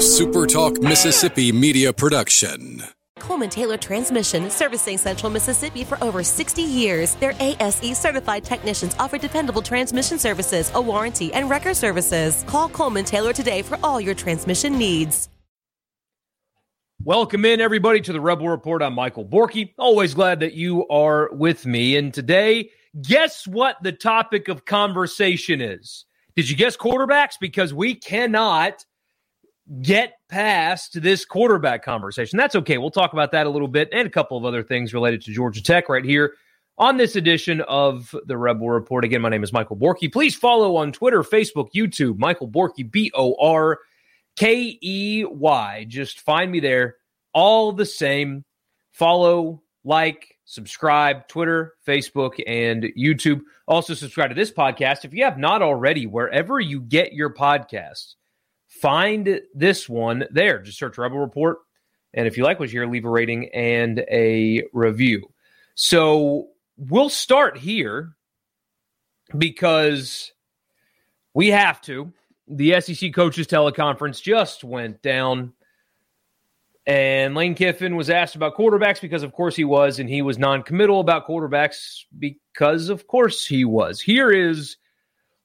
SuperTalk Mississippi media production. Coleman Taylor Transmission, servicing Central Mississippi for over 60 years. Their ASE certified technicians offer dependable transmission services, a warranty, and record services. Call Coleman Taylor today for all your transmission needs. Welcome in, everybody, to the Rebel Report. I'm Michael Borky. Always glad that you are with me. And today, guess what the topic of conversation is? Did you guess quarterbacks? Because we cannot get past this quarterback conversation. That's okay. We'll talk about that a little bit and a couple of other things related to Georgia Tech right here on this edition of the Rebel Report. Again, my name is Michael Borky. Please follow on Twitter, Facebook, YouTube, Michael Borky, B O R K E Y. Just find me there. All the same. Follow, like, subscribe, Twitter, Facebook, and YouTube. Also, subscribe to this podcast if you have not already, wherever you get your podcasts find this one there. Just search Rebel Report. And if you like what you hear, leave a rating and a review. So we'll start here because we have to. The SEC coaches teleconference just went down. And Lane Kiffin was asked about quarterbacks because, of course, he was. And he was non committal about quarterbacks because, of course, he was. Here is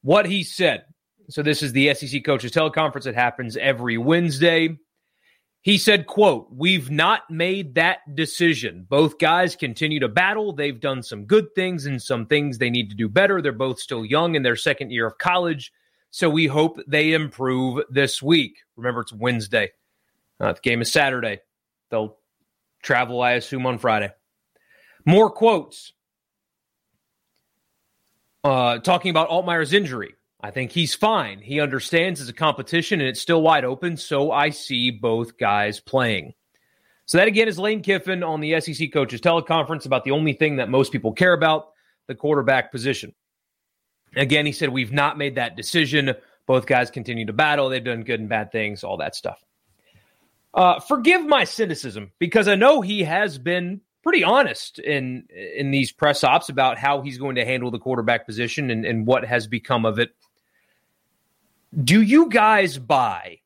what he said so this is the SEC coaches teleconference that happens every Wednesday. He said, quote, we've not made that decision. Both guys continue to battle. They've done some good things and some things they need to do better. They're both still young in their second year of college. So we hope they improve this week. Remember, it's Wednesday. Uh, the game is Saturday. They'll travel, I assume, on Friday. More quotes. Uh, talking about Altmyer's injury. I think he's fine. He understands it's a competition and it's still wide open. So I see both guys playing. So that again is Lane Kiffin on the SEC coaches teleconference about the only thing that most people care about the quarterback position. Again, he said, We've not made that decision. Both guys continue to battle. They've done good and bad things, all that stuff. Uh, forgive my cynicism because I know he has been pretty honest in in these press ops about how he's going to handle the quarterback position and, and what has become of it do you guys buy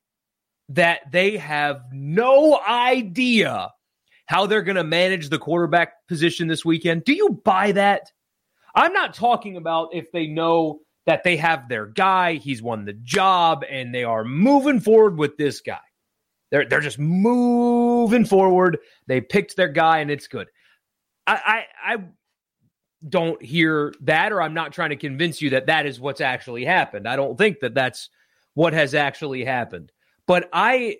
that they have no idea how they're going to manage the quarterback position this weekend? Do you buy that? I'm not talking about if they know that they have their guy, he's won the job, and they are moving forward with this guy. They're they're just moving forward. They picked their guy, and it's good. I I, I don't hear that, or I'm not trying to convince you that that is what's actually happened. I don't think that that's what has actually happened. But I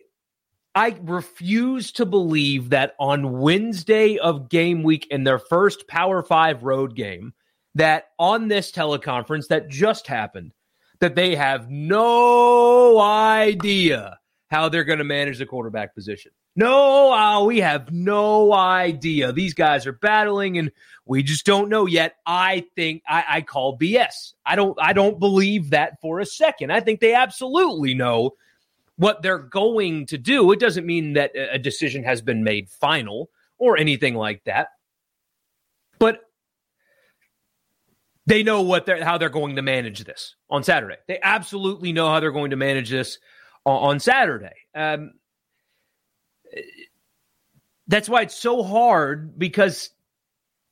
I refuse to believe that on Wednesday of game week in their first Power 5 road game that on this teleconference that just happened that they have no idea how they're going to manage the quarterback position. No, uh, we have no idea. These guys are battling, and we just don't know yet. I think I, I call BS. I don't. I don't believe that for a second. I think they absolutely know what they're going to do. It doesn't mean that a decision has been made final or anything like that, but they know what they're how they're going to manage this on Saturday. They absolutely know how they're going to manage this on, on Saturday. Um, that's why it's so hard because,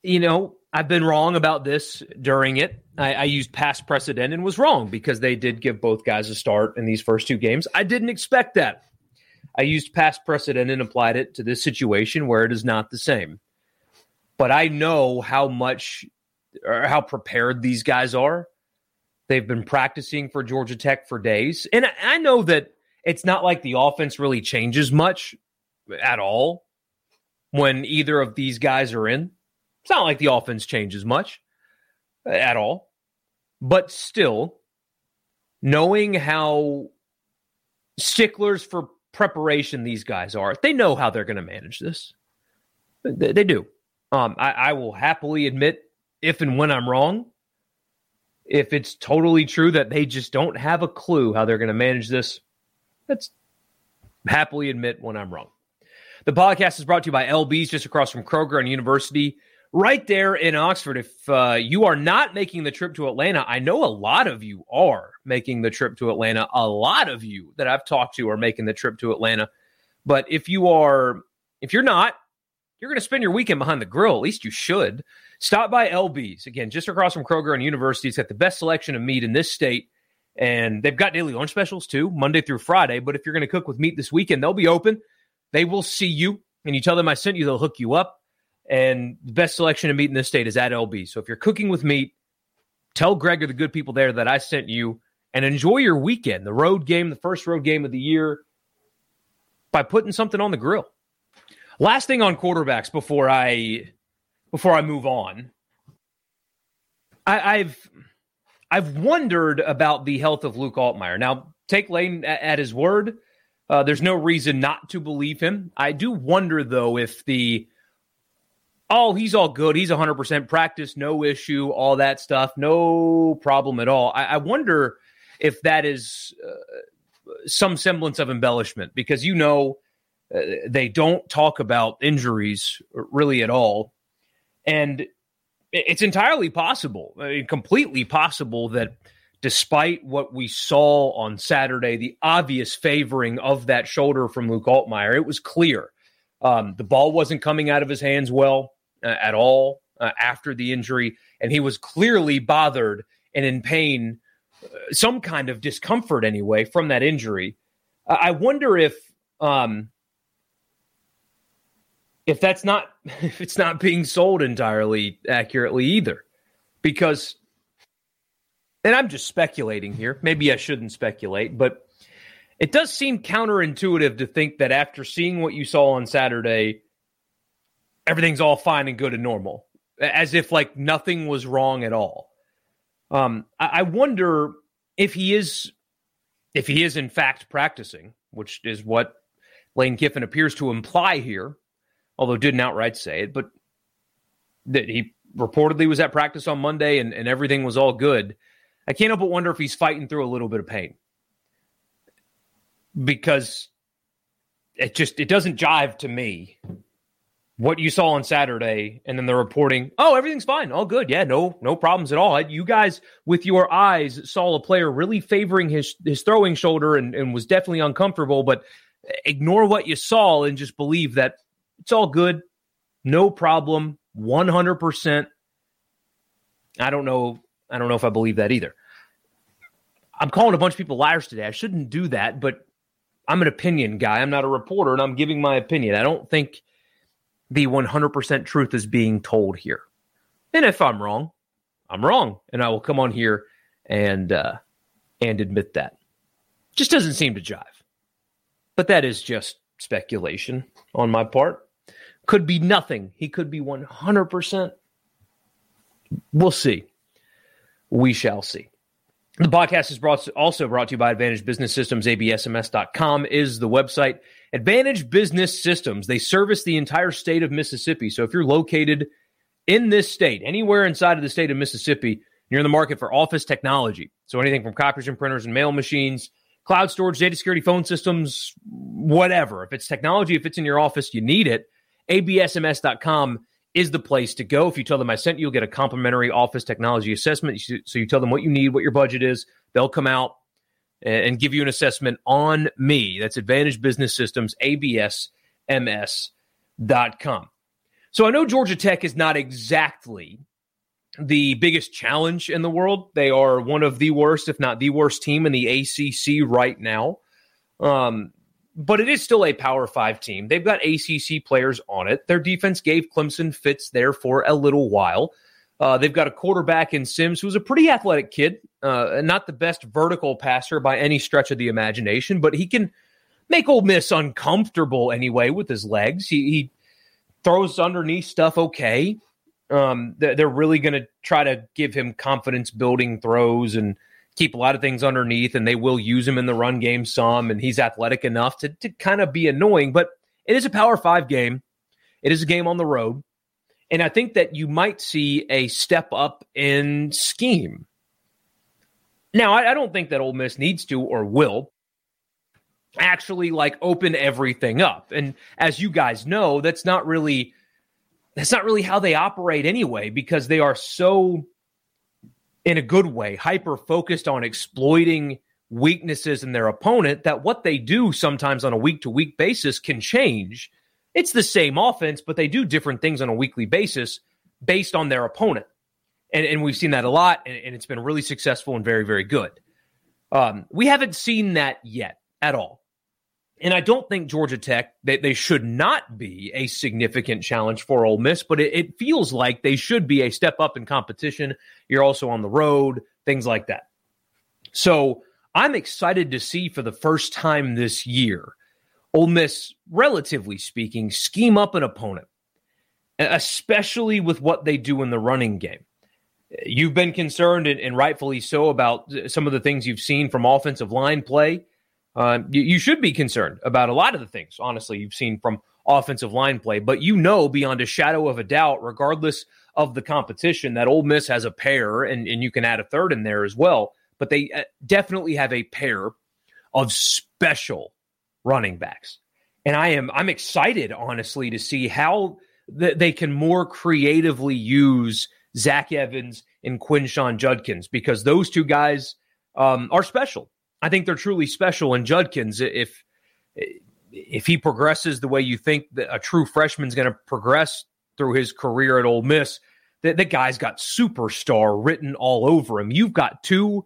you know, I've been wrong about this during it. I, I, used past precedent and was wrong because they did give both guys a start in these first two games. I didn't expect that. I used past precedent and applied it to this situation where it is not the same. But I know how much or how prepared these guys are. They've been practicing for Georgia Tech for days. And I, I know that it's not like the offense really changes much at all when either of these guys are in. It's not like the offense changes much at all. But still, knowing how sticklers for preparation these guys are, they know how they're going to manage this. They, they do. Um, I, I will happily admit if and when I'm wrong. If it's totally true that they just don't have a clue how they're going to manage this, that's happily admit when I'm wrong. The podcast is brought to you by LB's just across from Kroger and University right there in Oxford. If uh, you are not making the trip to Atlanta, I know a lot of you are making the trip to Atlanta. A lot of you that I've talked to are making the trip to Atlanta. But if you are, if you're not, you're going to spend your weekend behind the grill. At least you should. Stop by LB's again, just across from Kroger and University. It's got the best selection of meat in this state. And they've got daily lunch specials too, Monday through Friday. But if you're going to cook with meat this weekend, they'll be open. They will see you and you tell them I sent you, they'll hook you up. And the best selection of meat in this state is at LB. So if you're cooking with meat, tell Greg or the good people there that I sent you and enjoy your weekend, the road game, the first road game of the year, by putting something on the grill. Last thing on quarterbacks before I before I move on. I, I've I've wondered about the health of Luke Altmyer. Now, take Lane at, at his word. Uh, there's no reason not to believe him. I do wonder, though, if the oh, he's all good, he's 100% practice, no issue, all that stuff, no problem at all. I, I wonder if that is uh, some semblance of embellishment because you know uh, they don't talk about injuries really at all. And it's entirely possible, I mean, completely possible that despite what we saw on Saturday, the obvious favoring of that shoulder from Luke Altmyer, it was clear. Um, the ball wasn't coming out of his hands well uh, at all uh, after the injury, and he was clearly bothered and in pain, uh, some kind of discomfort anyway from that injury. I wonder if um, if that's not if it's not being sold entirely accurately either, because and I'm just speculating here. Maybe I shouldn't speculate, but it does seem counterintuitive to think that after seeing what you saw on Saturday, everything's all fine and good and normal, as if like nothing was wrong at all. Um, I, I wonder if he is, if he is in fact practicing, which is what Lane Kiffin appears to imply here, although didn't outright say it, but that he reportedly was at practice on Monday and, and everything was all good. I can't help but wonder if he's fighting through a little bit of pain because it just it doesn't jive to me what you saw on Saturday and then the reporting, oh, everything's fine, all good. Yeah, no, no problems at all. You guys with your eyes saw a player really favoring his his throwing shoulder and, and was definitely uncomfortable, but ignore what you saw and just believe that it's all good, no problem, 100%. I don't know I don't know if I believe that either. I'm calling a bunch of people liars today. I shouldn't do that, but I'm an opinion guy. I'm not a reporter, and I'm giving my opinion. I don't think the 100% truth is being told here. And if I'm wrong, I'm wrong, and I will come on here and uh, and admit that. Just doesn't seem to jive. But that is just speculation on my part. Could be nothing. He could be 100%. We'll see we shall see. The podcast is brought also brought to you by Advantage Business Systems. ABSMS.com is the website. Advantage Business Systems, they service the entire state of Mississippi. So if you're located in this state, anywhere inside of the state of Mississippi, you're in the market for office technology. So anything from copiers and printers and mail machines, cloud storage, data security, phone systems, whatever. If it's technology, if it's in your office, you need it. ABSMS.com is the place to go. If you tell them I sent you, you'll get a complimentary office technology assessment. So you tell them what you need, what your budget is. They'll come out and give you an assessment on me. That's Advantage Business Systems, ABSMS.com. So I know Georgia Tech is not exactly the biggest challenge in the world. They are one of the worst, if not the worst team in the ACC right now. Um, but it is still a Power Five team. They've got ACC players on it. Their defense gave Clemson fits there for a little while. Uh, they've got a quarterback in Sims who's a pretty athletic kid, uh, not the best vertical passer by any stretch of the imagination, but he can make Ole Miss uncomfortable anyway with his legs. He, he throws underneath stuff okay. Um, they're really going to try to give him confidence building throws and keep a lot of things underneath, and they will use him in the run game some, and he's athletic enough to, to kind of be annoying. But it is a Power Five game. It is a game on the road. And I think that you might see a step up in scheme. Now, I, I don't think that Ole Miss needs to or will actually like open everything up. And as you guys know, that's not really that's not really how they operate anyway, because they are so, in a good way, hyper focused on exploiting weaknesses in their opponent that what they do sometimes on a week to week basis can change. It's the same offense, but they do different things on a weekly basis based on their opponent. And, and we've seen that a lot, and, and it's been really successful and very, very good. Um, we haven't seen that yet at all. And I don't think Georgia Tech they, they should not be a significant challenge for Ole Miss, but it, it feels like they should be a step up in competition. You're also on the road, things like that. So I'm excited to see for the first time this year, Ole Miss, relatively speaking, scheme up an opponent, especially with what they do in the running game. You've been concerned, and, and rightfully so, about uh, some of the things you've seen from offensive line play. Uh, you, you should be concerned about a lot of the things, honestly, you've seen from offensive line play. But you know, beyond a shadow of a doubt, regardless of the competition, that Ole Miss has a pair, and, and you can add a third in there as well but they uh, definitely have a pair of special running backs. And I am I'm excited honestly to see how th- they can more creatively use Zach Evans and Quinshon Judkins because those two guys um, are special. I think they're truly special. And Judkins, if if he progresses the way you think that a true freshman's going to progress through his career at Ole Miss, that the guy's got superstar written all over him. You've got two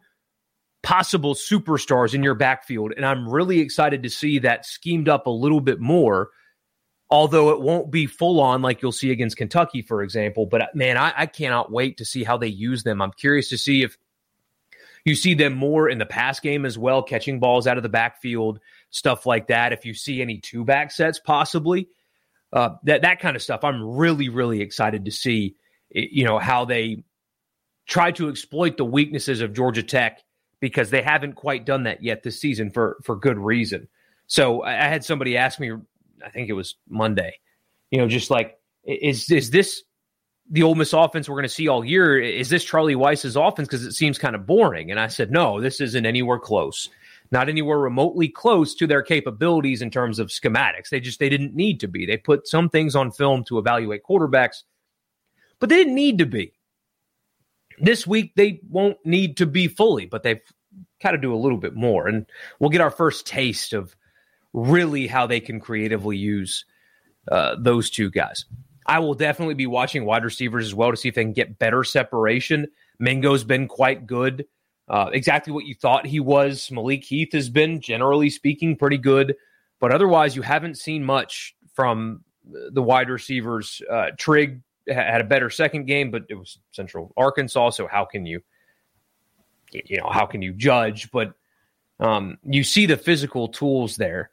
possible superstars in your backfield. And I'm really excited to see that schemed up a little bit more, although it won't be full on like you'll see against Kentucky, for example. But uh, man, I, I cannot wait to see how they use them. I'm curious to see if you see them more in the pass game as well, catching balls out of the backfield, stuff like that. If you see any two back sets, possibly. Uh, that that kind of stuff. I'm really, really excited to see, you know, how they try to exploit the weaknesses of Georgia Tech because they haven't quite done that yet this season for for good reason. So I, I had somebody ask me, I think it was Monday, you know, just like is is this the Ole Miss offense we're going to see all year? Is this Charlie Weis's offense? Because it seems kind of boring. And I said, no, this isn't anywhere close. Not anywhere remotely close to their capabilities in terms of schematics. They just they didn't need to be. They put some things on film to evaluate quarterbacks, but they didn't need to be. This week, they won't need to be fully, but they've got to do a little bit more. And we'll get our first taste of really how they can creatively use uh, those two guys. I will definitely be watching wide receivers as well to see if they can get better separation. Mingo's been quite good. Uh, exactly what you thought he was. Malik Heath has been, generally speaking, pretty good. But otherwise, you haven't seen much from the wide receivers. Uh, Trigg had a better second game, but it was Central Arkansas. So how can you, you know, how can you judge? But um, you see the physical tools there.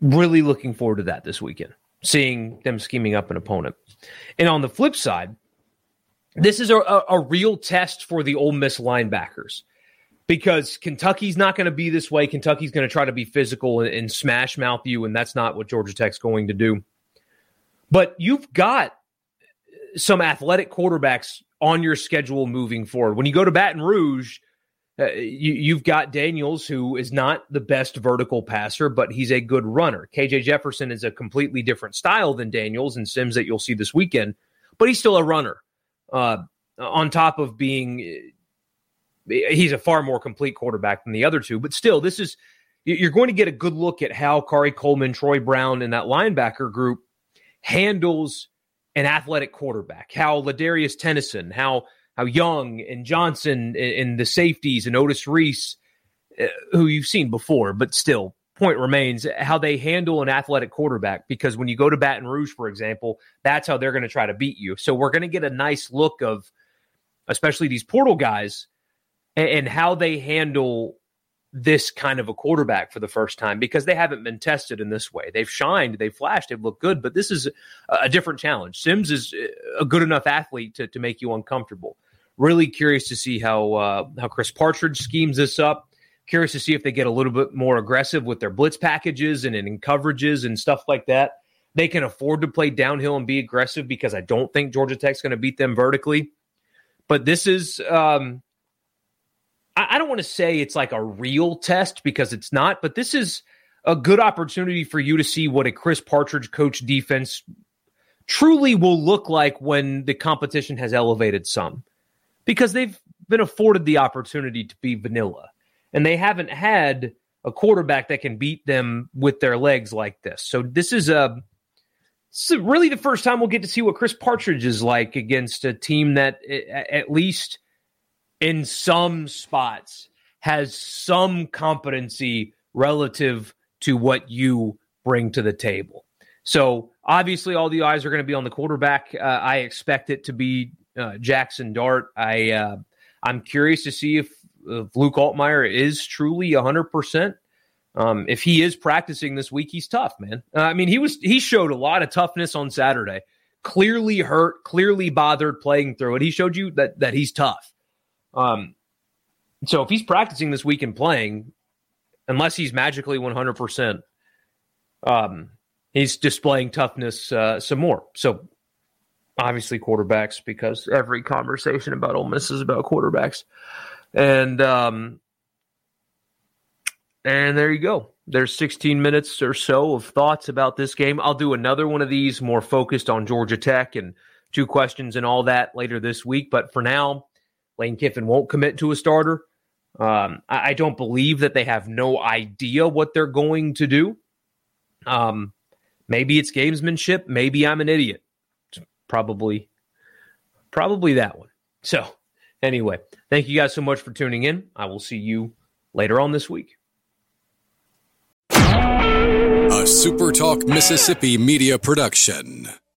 Really looking forward to that this weekend, seeing them scheming up an opponent. And on the flip side, this is a, a, real test for the Ole Miss linebackers because Kentucky's not going to be this way. Kentucky's going to try to be physical and, and, smash mouth you, and that's not what Georgia Tech's going to do. But you've got some athletic quarterbacks on your schedule moving forward. When you go to Baton Rouge, uh, you, have got Daniels, who is not the best vertical passer, but he's a good runner. KJ Jefferson is a completely different style than Daniels and Sims that you'll see this weekend, but he's still a runner. Uh, on top of being he's a far more complete quarterback than the other two. But still, this is you're going to get a good look at how Khari Coleman, Troy Brown, and that linebacker group handles an athletic quarterback. How Ladarius Tennison, how how Young and Johnson and the safeties and Otis Reese, uh, who you've seen before, but still, point remains how they handle an athletic quarterback. Because when you go to Baton Rouge, for example, that's how they're going to try to beat you. So we're going to get a nice look of, especially these portal guys and, how they handle this kind of a quarterback for the first time because they haven't been tested in this way. They've shined, they've flashed, they've looked good, but this is a different challenge. Sims is a good enough athlete to, to make you uncomfortable. Really curious to see how uh, how Chris Partridge schemes this up. Curious to see if they get a little bit more aggressive with their blitz packages and in coverages and stuff like that. They can afford to play downhill and be aggressive because I don't think Georgia Tech's going to beat them vertically. But this is um, I, I don't want to say it's like a real test because it's not, but this is a good opportunity for you to see what a Chris Partridge coach defense truly will look like when the competition has elevated some because they've been afforded the opportunity to be vanilla and they haven't had a quarterback that can beat them with their legs like this. So this is a this is really the first time we'll get to see what Chris Partridge is like against a team that at least in some spots has some competency relative to what you bring to the table. So obviously, all the eyes are going to be on the quarterback. Uh, I expect it to be uh, Jackson Dart. I uh, I'm curious to see if, if Luke Altmyer is truly 100. Um, percent If he is practicing this week, he's tough, man. Uh, I mean, he was he showed a lot of toughness on Saturday. Clearly hurt, clearly bothered playing through it. He showed you that that he's tough. Um, so if he's practicing this week and playing, unless he's magically 100%, um, he's displaying toughness uh, some more. So obviously quarterbacks because every conversation about Ole Miss is about quarterbacks. And um, and there you go. There's 16 minutes or so of thoughts about this game. I'll do another one of these more focused on Georgia Tech and two questions and all that later this week. But for now, Lane Kiffin won't commit to a starter. Um, I, I, don't believe that they have no idea what they're going to do. Um, maybe it's gamesmanship. Maybe I'm an idiot. Probably, probably that one. So, anyway, thank you guys so much for tuning in. I will see you later on this week. A SuperTalk Mississippi media production.